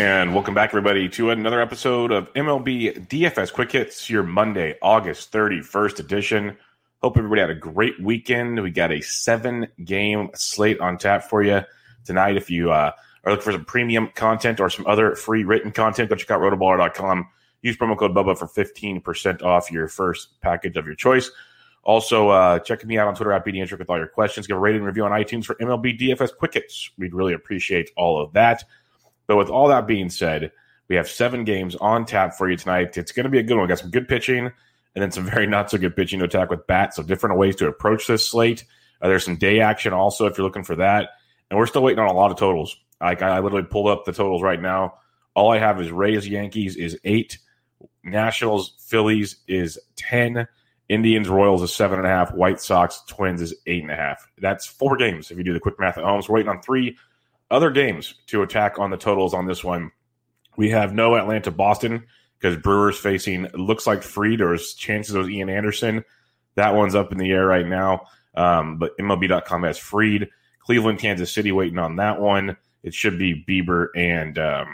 And welcome back, everybody, to another episode of MLB DFS Quick Hits, your Monday, August 31st edition. Hope everybody had a great weekend. We got a seven game slate on tap for you tonight. If you uh, are looking for some premium content or some other free written content, go check out rotoballer.com. Use promo code BUBBA for 15% off your first package of your choice. Also, uh, check me out on Twitter at BDintric with all your questions. Give a rating and review on iTunes for MLB DFS Quick Hits. We'd really appreciate all of that. But with all that being said, we have seven games on tap for you tonight. It's going to be a good one. We got some good pitching and then some very not so good pitching to attack with bats. So different ways to approach this slate. Uh, there's some day action also if you're looking for that. And we're still waiting on a lot of totals. Like I literally pulled up the totals right now. All I have is Rays Yankees is eight, Nationals Phillies is ten, Indians Royals is seven and a half, White Sox Twins is eight and a half. That's four games if you do the quick math at home. So we're waiting on three other games to attack on the totals on this one. We have no Atlanta Boston because Brewers facing looks like Fried or chances of Ian Anderson. That one's up in the air right now. Um, but MLB.com has Fried. Cleveland, Kansas City waiting on that one. It should be Bieber and um,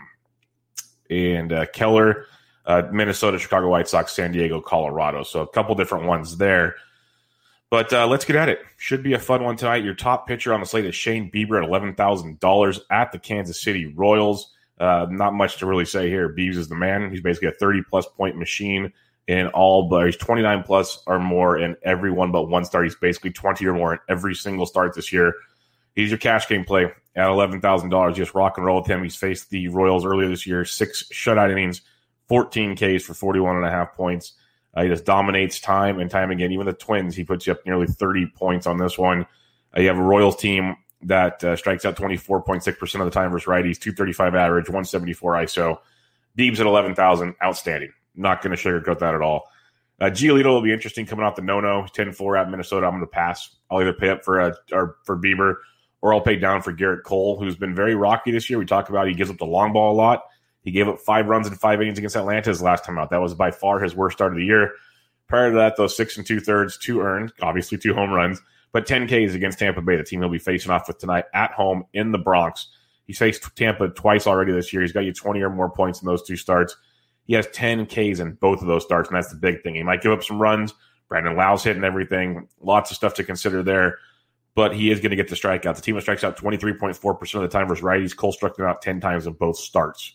and uh, Keller. Uh, Minnesota, Chicago White Sox, San Diego, Colorado. So a couple different ones there. But uh, let's get at it. Should be a fun one tonight. Your top pitcher on the slate is Shane Bieber at eleven thousand dollars at the Kansas City Royals. Uh, not much to really say here. Beeves is the man. He's basically a thirty plus point machine in all, but he's twenty nine plus or more in every one but one start. He's basically twenty or more in every single start this year. He's your cash game play at eleven thousand dollars. Just rock and roll with him. He's faced the Royals earlier this year, six shutout innings, fourteen Ks for forty one and a half points. Uh, he just dominates time and time again. Even the Twins, he puts you up nearly 30 points on this one. Uh, you have a Royals team that uh, strikes out 24.6% of the time versus righties, 235 average, 174 ISO. Deebs at 11,000, outstanding. Not going to sugarcoat that at all. Uh, Giolito will be interesting coming off the no-no, 10-4 at Minnesota. I'm going to pass. I'll either pay up for uh, or for Bieber or I'll pay down for Gerrit Cole, who's been very rocky this year. We talked about he gives up the long ball a lot. He gave up five runs in five innings against Atlanta his last time out. That was by far his worst start of the year. Prior to that, those six and two thirds, two earned, obviously two home runs, but 10 Ks against Tampa Bay, the team he'll be facing off with tonight at home in the Bronx. He's faced Tampa twice already this year. He's got you 20 or more points in those two starts. He has 10 Ks in both of those starts, and that's the big thing. He might give up some runs. Brandon Lowe's hitting everything. Lots of stuff to consider there, but he is going to get the strikeout. The team that strikes out 23.4% of the time versus righties. Cole struck them out 10 times in both starts.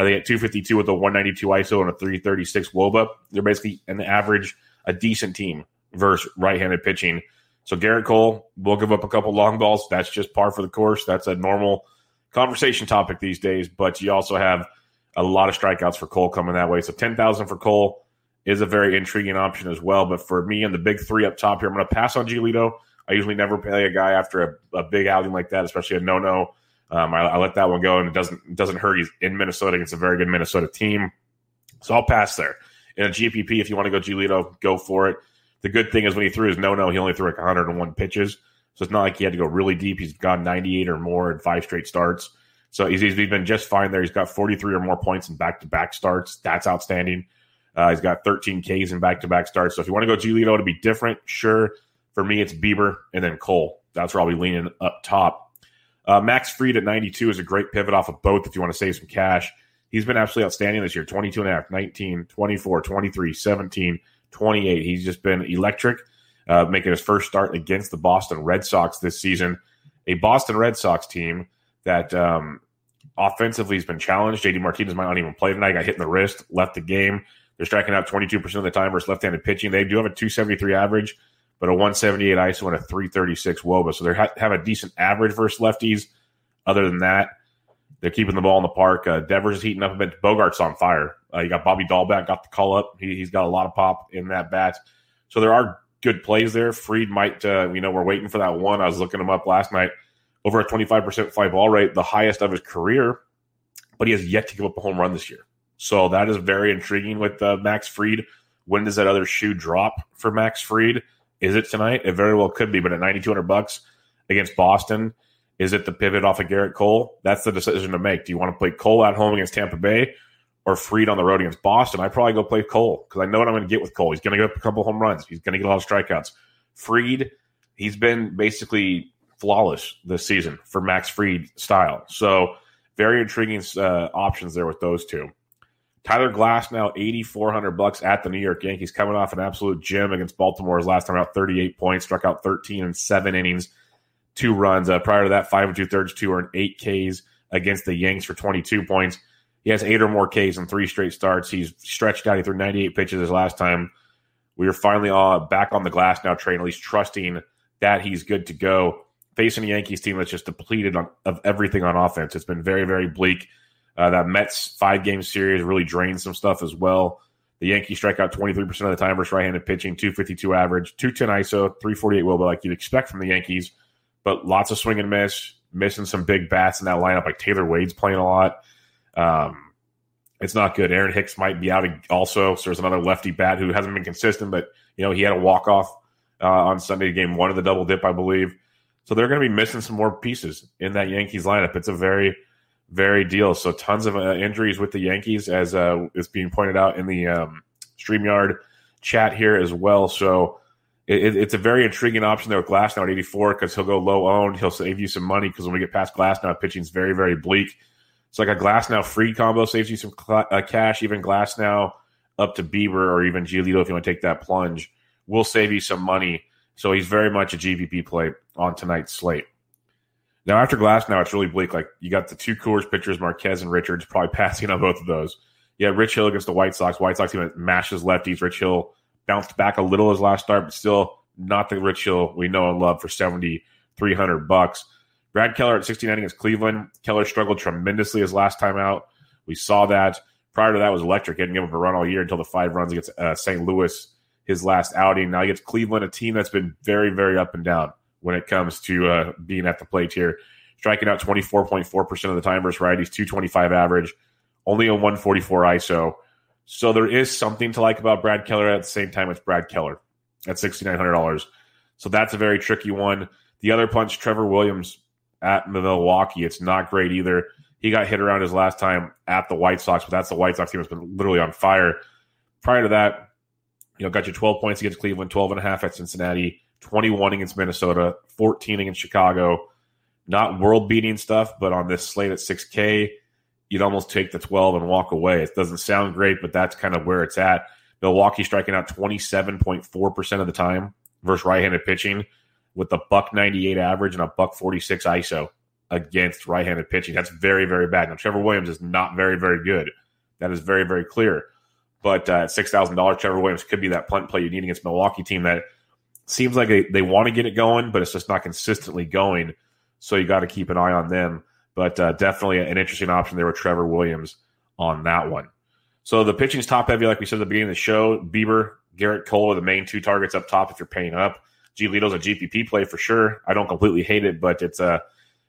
Are they at 252 with a 192 ISO and a 336 WOBA? They're basically an average, a decent team versus right-handed pitching. So Gerrit Cole will give up a couple long balls. That's just par for the course. That's a normal conversation topic these days. But you also have a lot of strikeouts for Cole coming that way. So 10,000 for Cole is a very intriguing option as well. But for me and the big three up top here, I'm going to pass on Giolito. I usually never play a guy after a, a big outing like that, especially a no-no. Um, I, I, let that one go, and it doesn't doesn't hurt. He's in Minnesota against a very good Minnesota team, so I'll pass there. In a GPP, if you want to go Giolito, go for it. The good thing is when he threw his no no, he only threw like 101 pitches, so it's not like he had to go really deep. He's gone 98 or more in five straight starts, so he's, he's been just fine there. He's got 43 or more points in back to back starts. That's outstanding. Uh, he's got 13 Ks in back to back starts. So if you want to go Giolito to be different, sure. For me, it's Bieber and then Cole. That's where I'll be leaning up top. Uh, Max Fried at 92 is a great pivot off of both if you want to save some cash. He's been absolutely outstanding this year 22 and a half, 19, 24, 23, 17, 28. He's just been electric, uh, making his first start against the Boston Red Sox this season. A Boston Red Sox team that um, offensively has been challenged. JD Martinez might not even play tonight. Got hit in the wrist, left the game. They're striking out 22% of the time versus left handed pitching. They do have a 273 average, but a 178 ISO and a 336 WOBA. So they have a decent average versus lefties. Other than that, they're keeping the ball in the park. Uh, Devers is heating up a bit. Bogaerts on fire. Uh, you got Bobby Dalbec got the call up. He, has got a lot of pop in that bat. So there are good plays there. Fried might, uh, you know, we're waiting for that one. I was looking him up last night. Over a 25% fly ball rate, the highest of his career, but he has yet to give up a home run this year. So that is very intriguing with uh, Max Fried. When does that other shoe drop for Max Fried? Is it tonight? It very well could be, but at 9,200 bucks against Boston – is it the pivot off of Gerrit Cole? That's the decision to make. Do you want to play Cole at home against Tampa Bay or Fried on the road against Boston? I probably go play Cole because I know what I'm going to get with Cole. He's going to get a couple home runs. He's going to get a lot of strikeouts. Fried, he's been basically flawless this season for Max Fried style. So very intriguing uh, options there with those two. Tyler Glasnow 8400 bucks at the New York Yankees coming off an absolute gem against Baltimore his last time out 38 points struck out 13 in 7 innings two runs. Uh, prior to that, five and two thirds, two earned eight Ks against the Yanks for 22 points. He has eight or more Ks in three straight starts. He's stretched out. He threw 98 pitches his last time. We are finally uh, back on the Glasnow train, at least trusting that he's good to go. Facing a Yankees team that's just depleted on, of everything on offense. It's been very, very bleak. Uh, that Mets five game series really drained some stuff as well. The Yankees strike out 23% of the time versus right handed pitching, 252 average, 210 ISO, 348 will, but like you'd expect from the Yankees but lots of swing and miss, missing some big bats in that lineup. Like Tyler Wade's playing a lot. Um, it's not good. Aaron Hicks might be out also. So there's another lefty bat who hasn't been consistent, but you know he had a walk off uh, on Sunday, game one of the double dip, I believe. So they're going to be missing some more pieces in that Yankees lineup. It's a very, very deal. So tons of uh, injuries with the Yankees, as uh, is being pointed out in the um, Streamyard chat here as well. So it, it's a very intriguing option there with Glasnow at 84 because he'll go low owned. He'll save you some money because when we get past Glasnow, pitching is very, very bleak. It's like a Glasnow free combo saves you some cl- uh, cash. Even Glasnow up to Bieber or even Giolito if you want to take that plunge will save you some money. So he's very much a GPP play on tonight's slate. Now after Glass, now it's really bleak. Like you got the two Coors pitchers, Marquez and Richards, probably passing on both of those. Yeah, Rich Hill against the White Sox. White Sox team mashes lefties. Rich Hill bounced back a little his last start, but still not the Rich Hill we know and love for seventy three hundred bucks. Brad Keller at 69 against Cleveland. Keller struggled tremendously his last time out. We saw that. Prior to that was electric. He didn't give up a run all year until the five runs against uh, St. Louis his last outing. Now he gets Cleveland, a team that's been very, very up and down when it comes to uh, being at the plate here. Striking out 24.4% of the time versus righties, 225 average, only a 144 ISO. So there is something to like about Brad Keller. At the same time, it's Brad Keller at sixty nine hundred dollars. So that's a very tricky one. The other punch, Trevor Williams at Milwaukee. It's not great either. He got hit around his last time at the White Sox, but that's the White Sox team that's been literally on fire. Prior to that, you know, got you 12 points against Cleveland, 12 and a half at Cincinnati, 21 against Minnesota, 14 against Chicago. Not world beating stuff, but on this slate at 6K, you'd almost take the 12 and walk away. It doesn't sound great, but that's kind of where it's at. Milwaukee striking out 27.4% of the time versus right-handed pitching with a buck 98 average and a buck 46 ISO against right-handed pitching. That's very, very bad. Now, Trevor Williams is not very, very good. That is very, very clear. But uh, at $6,000, Trevor Williams could be that punt play you need against Milwaukee team that seems like they, they want to get it going, but it's just not consistently going. So you got to keep an eye on them. But uh, definitely an interesting option there with Trevor Williams on that one. So the pitching's top heavy, like we said at the beginning of the show. Bieber, Gerrit Cole are the main two targets up top if you're paying up. G. Giolito's a GPP play for sure. I don't completely hate it, but it's a uh,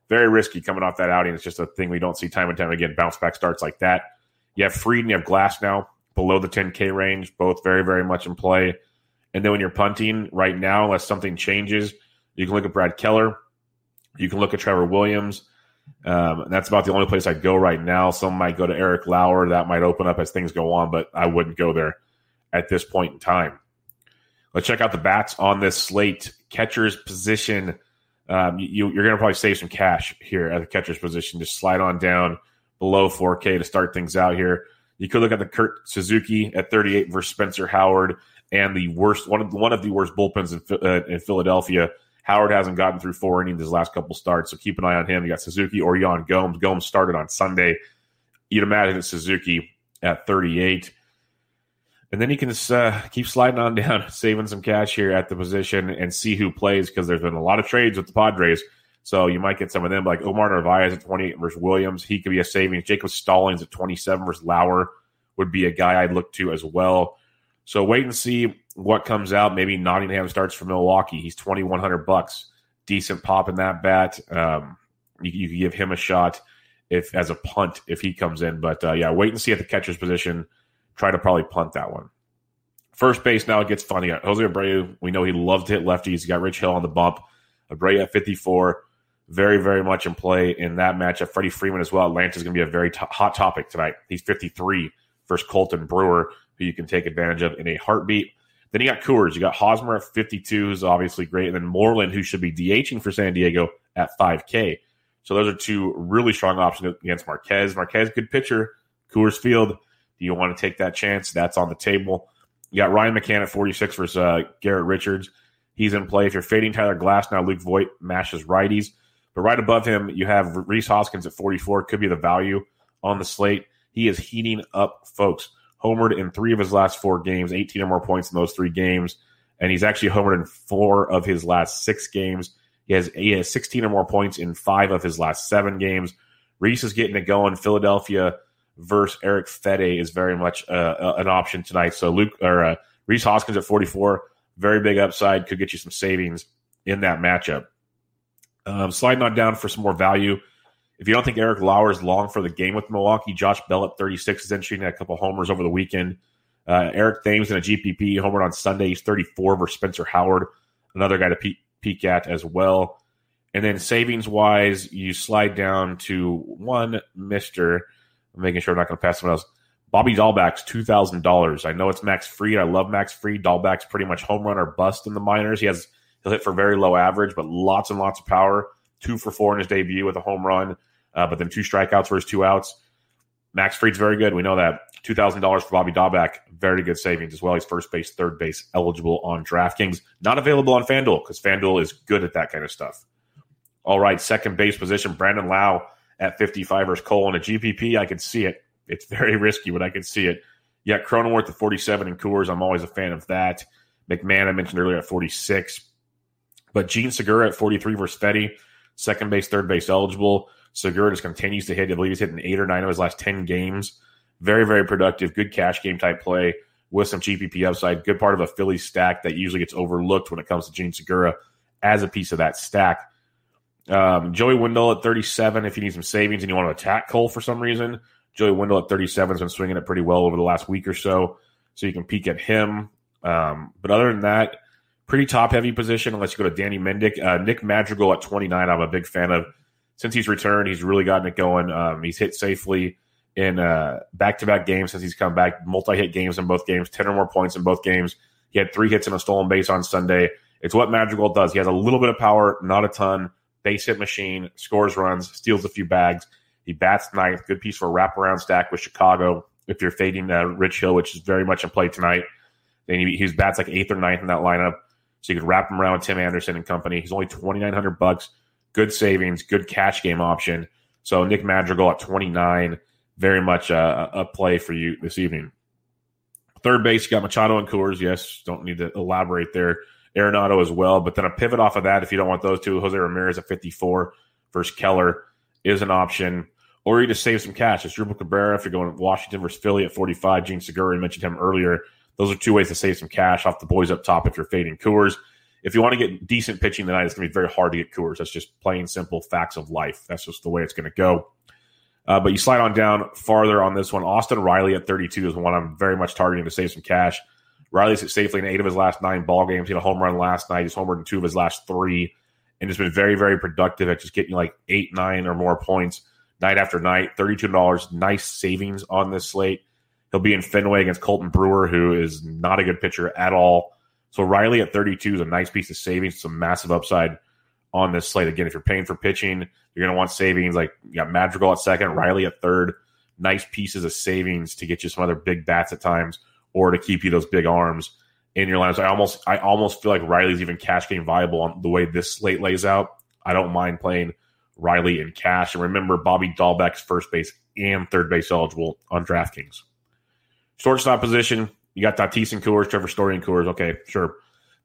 very risky coming off that outing. It's just a thing we don't see time and time again. Bounce back starts like that. You have Fried and you have Glasnow below the 10K range, both very, very much in play. And then when you're punting right now, unless something changes, you can look at Brad Keller. You can look at Trevor Williams. Um, that's about the only place I'd go right now. Some might go to Eric Lauer. That might open up as things go on, but I wouldn't go there at this point in time. Let's check out the bats on this slate. Catcher's position. Um, you, are going to probably save some cash here at the catcher's position. Just slide on down below 4K to start things out here. You could look at the Kurt Suzuki at 38 versus Spencer Howard, and the worst one of one of the worst bullpens in, uh, in Philadelphia Howard hasn't gotten through four innings his last couple starts, so keep an eye on him. You got Suzuki or Yan Gomes. Gomes started on Sunday. You'd imagine it's Suzuki at 38. And then you can uh, keep sliding on down, saving some cash here at the position and see who plays because there's been a lot of trades with the Padres. So you might get some of them, like Omar Narvaez at 28 versus Williams. He could be a savings. Jacob Stallings at 27 versus Lauer would be a guy I'd look to as well. So wait and see what comes out. Maybe Nottingham starts for Milwaukee. He's 2100 bucks. Decent pop in that bat. Um, you, you can give him a shot if as a punt if he comes in. But uh, yeah, wait and see at the catcher's position. Try to probably punt that one. First base now it gets funny. Jose Abreu, we know he loves to hit lefties. He got Rich Hill on the bump. Abreu at 54, very, very much in play in that matchup. Freddie Freeman as well. Atlanta's going to be a very t- hot topic tonight. He's 53 versus Colten Brewer, who you can take advantage of in a heartbeat. Then you got Coors. You got Hosmer at 52, who's obviously great. And then Moreland, who should be DHing for San Diego at 5K. So those are two really strong options against Marquez. Marquez, good pitcher. Coors Field. Do you want to take that chance? That's on the table. You got Ryan McMahon at 46 versus uh, Garrett Richards. He's in play. If you're fading Tyler Glasnow, Luke Voit mashes righties. But right above him, you have Rhys Hoskins at 44. Could be the value on the slate. He is heating up, folks. Homered in three of his last four games, 18 or more points in those three games. And he's actually homered in four of his last six games. He has, he has 16 or more points in five of his last seven games. Rhys is getting it going. Philadelphia versus Eric Fedde is very much uh, uh, an option tonight. So Luke or uh, Rhys Hoskins at 44, very big upside, could get you some savings in that matchup. Um, sliding on down for some more value. If you don't think Eric Lauer is long for the game with Milwaukee, Josh Bell at 36 is entering a couple homers over the weekend. Uh, Eric Thames in a GPP homered on Sunday. He's 34 versus Spencer Howard, another guy to peek, at as well. And then savings wise, you slide down to one Mister. I'm making sure I'm not going to pass someone else. Bobby Dalbec's two thousand dollars. I know it's Max Fried. I love Max Fried. Dalbec's pretty much home run or bust in the minors. He has he'll hit for very low average, but lots and lots of power. Two for four in his debut with a home run uh, but then two strikeouts versus two outs. Max Fried's very good. We know that. $2,000 for Bobby Dalbec, very good savings as well. He's first base, third base eligible on DraftKings. Not available on FanDuel because FanDuel is good at that kind of stuff. All right, second base position, Brandon Lowe at 55 versus Cole on a GPP. I can see it. It's very risky, but I can see it. Yeah, Cronenworth at 47 and Coors. I'm always a fan of that. McMahon, I mentioned earlier, at 46. But Jean Segura at 43 versus Fedde, second base, third base eligible. Segura just continues to hit. I believe he's hitting eight or nine of his last 10 games. Very, very productive. Good cash game type play with some GPP upside. Good part of a Philly stack that usually gets overlooked when it comes to Jean Segura as a piece of that stack. Um, Joey Wendle at 37, if you need some savings and you want to attack Cole for some reason. Joey Wendle at 37 has been swinging it pretty well over the last week or so. So you can peek at him. Um, but other than that, pretty top heavy position unless you go to Danny Mendick. Uh, Nick Madrigal at 29, I'm a big fan of since he's returned, he's really gotten it going. Um, he's hit safely in back to back games since he's come back, multi hit games in both games, 10 or more points in both games. He had three hits and a stolen base on Sunday. It's what Madrigal does. He has a little bit of power, not a ton, base hit machine, scores runs, steals a few bags. He bats ninth. Good piece for a wraparound stack with Chicago. If you're fading uh, Rich Hill, which is very much in play tonight, then he, he bats like eighth or ninth in that lineup. So you could wrap him around with Tim Anderson and company. He's only 2,900 bucks good savings, good cash game option. So Nick Madrigal at 29, very much a, a play for you this evening. Third base, you got Machado and Coors. Yes, don't need to elaborate there. Arenado as well. But then a pivot off of that, if you don't want those two, Jose Ramirez at 54 versus Keller is an option. Or you just save some cash. Asdrubal Cabrera if you're going to Washington versus Philly at 45. Jean Segura, you mentioned him earlier. Those are two ways to save some cash off the boys up top if you're fading Coors if you want to get decent pitching tonight, it's going to be very hard to get Coors. That's just plain simple facts of life. That's just the way it's going to go. Uh, but you slide on down farther on this one. Austin Riley at 32 is one I'm very much targeting to save some cash. Riley's hit safely in eight of his last nine ball games. He had a home run last night. He's homered in two of his last three, and has been very, very productive at just getting like eight, nine, or more points night after night. Thirty-two dollars, nice savings on this slate. He'll be in Fenway against Colten Brewer, who is not a good pitcher at all. So Riley at 32 is a nice piece of savings, some massive upside on this slate. Again, if you're paying for pitching, you're going to want savings. Like you got Madrigal at second, Riley at third. Nice pieces of savings to get you some other big bats at times, or to keep you those big arms in your lineups. I almost, I almost feel like Riley's even cash game viable on the way this slate lays out. I don't mind playing Riley in cash. And remember, Bobby Dalbec's first base and third base eligible on DraftKings. Shortstop position, You got Tatis and Coors, Trevor Story and Coors. Okay, sure.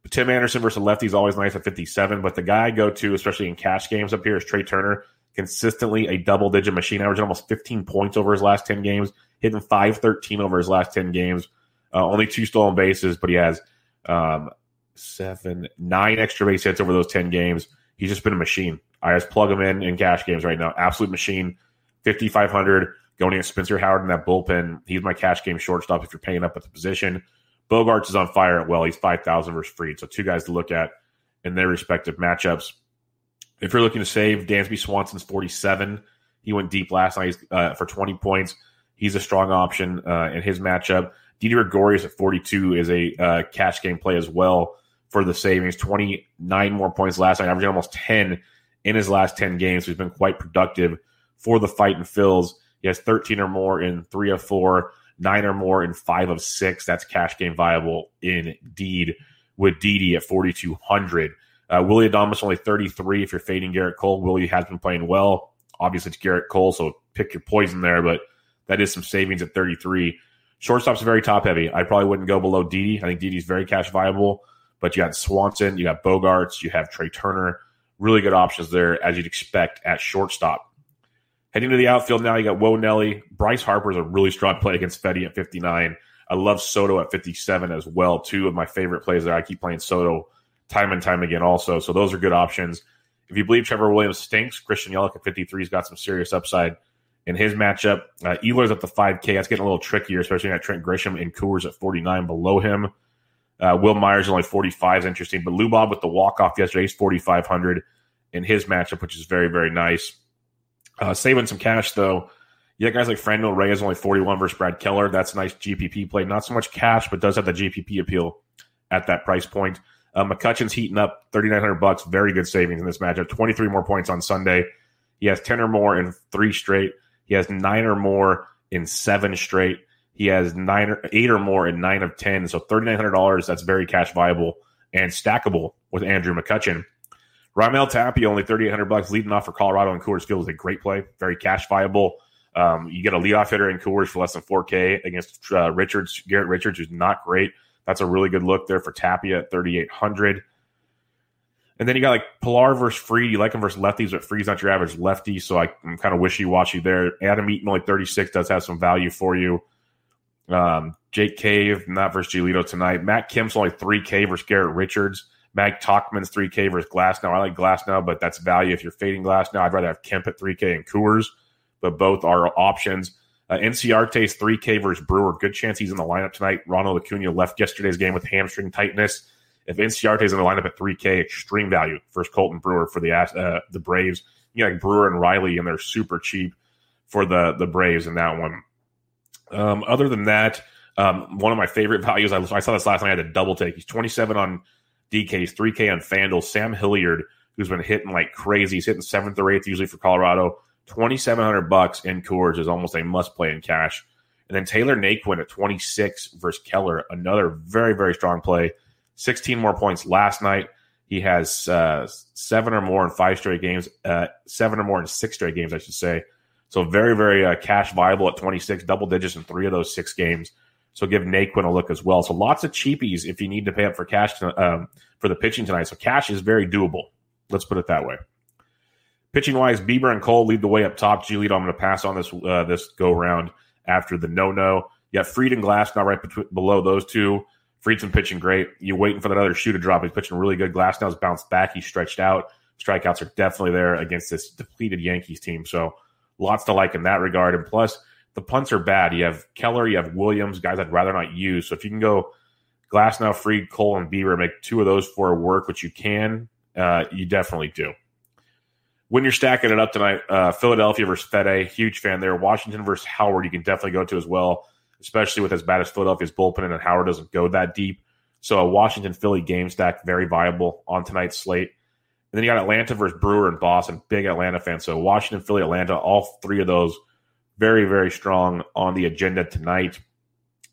But Tim Anderson versus lefty is always nice at 57. But the guy I go to, especially in cash games up here, is Trea Turner. Consistently a double digit machine, averaging almost 15 points over his last 10 games, hitting 513 over his last 10 games. Uh, only two stolen bases, but he has um, seven, nine extra base hits over those 10 games. He's just been a machine. I just plug him in in cash games right now. Absolute machine. 5,500 going against Spencer Howard in that bullpen. He's my cash game shortstop if you're paying up at the position. Bogaerts is on fire. Well, he's 5,000 versus Fried. So two guys to look at in their respective matchups. If you're looking to save, Dansby Swanson's 47. He went deep last night uh, for 20 points. He's a strong option uh, in his matchup. Didi Gregorius at 42 is a uh, cash game play as well for the savings. 29 more points last night, averaging almost 10 in his last 10 games. So he's been quite productive for the Fightin' Phils. He has 13 or more in three of four, nine or more in five of six. That's cash game viable indeed with Didi at 4,200. Uh, Willy Adames only 33 if you're fading Gerrit Cole. Willy has been playing well. Obviously, it's Gerrit Cole, so pick your poison there, but that is some savings at 33. Shortstop's very top heavy. I probably wouldn't go below Didi. I think Didi's very cash viable, but you got Swanson, you got Bogaerts, you have Trea Turner. Really good options there, as you'd expect at shortstop. Heading to the outfield now, you got Whoa Nelly. Bryce Harper is a really strong play against Fedde at 59. I love Soto at 57 as well. Two of my favorite plays there. I keep playing Soto time and time again also. So those are good options. If you believe Trevor Williams stinks, Christian Yelich at 53 has got some serious upside in his matchup. Uh, Ehlers at the 5K. That's getting a little trickier, especially at Trent Grisham and Coors at 49 below him. Uh, Wil Myers only 45 is interesting, but Lou with the walk off yesterday, he's 4,500 in his matchup, which is very, very nice. Uh, saving some cash though. Yeah, guys like Franmil Reyes only 41 versus Brad Keller. That's a nice GPP play. Not so much cash, but does have the GPP appeal at that price point. Uh, McCutchen's heating up 3,900 bucks. Very good savings in this matchup. 23 more points on Sunday. He has 10 or more in three straight. He has nine or more in seven straight. He has nine or eight or more in nine of 10. So $3,900. That's very cash viable and stackable with Andrew McCutchen. Raimel Tapia, only 3,800 bucks leading off for Colorado and Coors Field is a great play. Very cash viable. Um, you get a leadoff hitter in Coors for less than 4K against uh, Richards, Garrett Richards, who's not great. That's a really good look there for Tapia at 3,800. And then you got like Pillar versus Fried. You like him versus lefties, but Fried's not your average lefty, so I, am kind of wishy washy there. Adam Eaton, only 36, does have some value for you. Um, Jake Cave, not versus Giolito tonight. Matt Kemp's only 3K versus Garrett Richards. Mike Tauchman's 3K versus Glasnow. I like Glasnow, but that's value if you're fading Glasnow. I'd rather have Kemp at 3K and Coors, but both are options. Uh, Inciarte's 3K versus Brewer. Good chance he's in the lineup tonight. Ronald Acuna left yesterday's game with hamstring tightness. If Inciarte's in the lineup at 3K, extreme value versus Colten Brewer for the uh, the Braves. You know, like Brewer and Riley, and they're super cheap for the the Braves in that one. Um, other than that, um, one of my favorite values, I, I, saw this last night, I had a double take. He's 27 on DK's 3K on FanDuel. Sam Hilliard, who's been hitting like crazy. He's hitting seventh or eighth usually for Colorado. 2700 bucks in Coors is almost a must play in cash. And then Tyler Naquin at 26 versus Keller, another very, very strong play. 16 more points last night. He has uh, seven or more in five straight games, uh, seven or more in six straight games, I should say. So very, very uh, cash viable at 26, double digits in three of those six games. So give Naquin a look as well. So lots of cheapies if you need to pay up for cash to, um, for the pitching tonight. So cash is very doable. Let's put it that way. Pitching wise, Bieber and Cole lead the way up top. Giolito, I'm going to pass on this uh, this go round after the no no. You got Fried and Glasnow right between, below those two. Fried's been pitching great. You're waiting for that other shoe to drop. He's pitching really good. Glasnow Glasnow's bounced back. He's stretched out. Strikeouts are definitely there against this depleted Yankees team. So lots to like in that regard. And plus, the punts are bad. You have Keller, you have Williams, guys I'd rather not use. So if you can go Glass now, Fried, Cole, and Bieber, make two of those four work, which you can, uh, you definitely do. When you're stacking it up tonight, uh, Philadelphia versus Fedde, huge fan there. Washington versus Howard, you can definitely go to as well, especially with as bad as Philadelphia's bullpen and Howard doesn't go that deep. So a Washington Philly game stack, very viable on tonight's slate. And then you got Atlanta versus Brewer and Boston, big Atlanta fan. So Washington, Philly, Atlanta, all three of those very, very strong on the agenda tonight.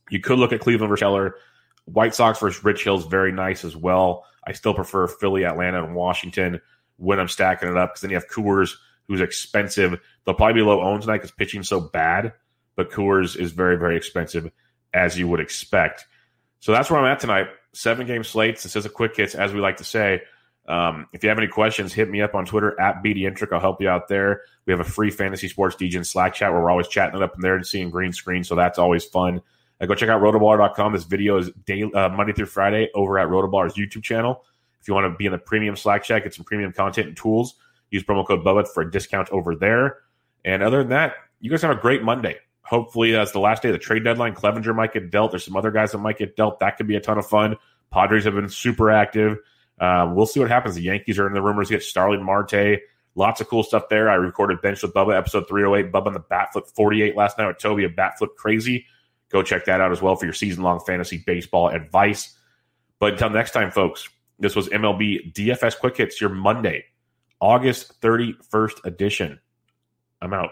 You could look at Cleveland versus Keller. White Sox versus Rich Hill's very nice as well. I still prefer Philly, Atlanta, and Washington when I'm stacking it up because then you have Coors, who's expensive. They'll probably be low owned tonight because pitching so bad, but Coors is very, very expensive as you would expect. So that's where I'm at tonight. Seven game slates. This is a quick hits, as we like to say. Um, if you have any questions, hit me up on Twitter at BDintric. I'll help you out there. We have a free fantasy sports DJ Slack chat where we're always chatting it up in there and seeing green screen. So that's always fun. Uh, go check out rotoballer.com. This video is daily, uh, Monday through Friday over at Rotoballer's YouTube channel. If you want to be in the premium Slack chat, get some premium content and tools, use promo code Bubba for a discount over there. And other than that, you guys have a great Monday. Hopefully, that's the last day of the trade deadline. Clevinger might get dealt. There's some other guys that might get dealt. That could be a ton of fun. Padres have been super active. Uh, we'll see what happens. The Yankees are in the rumors get Starling Marte. Lots of cool stuff there. I recorded Bench with Bubba, episode 308. Bubba on the bat flip 48 last night with Toby, a bat flip crazy. Go check that out as well for your season long fantasy baseball advice. But until next time, folks, this was MLB DFS Quick Hits, your Monday, August 31st edition. I'm out.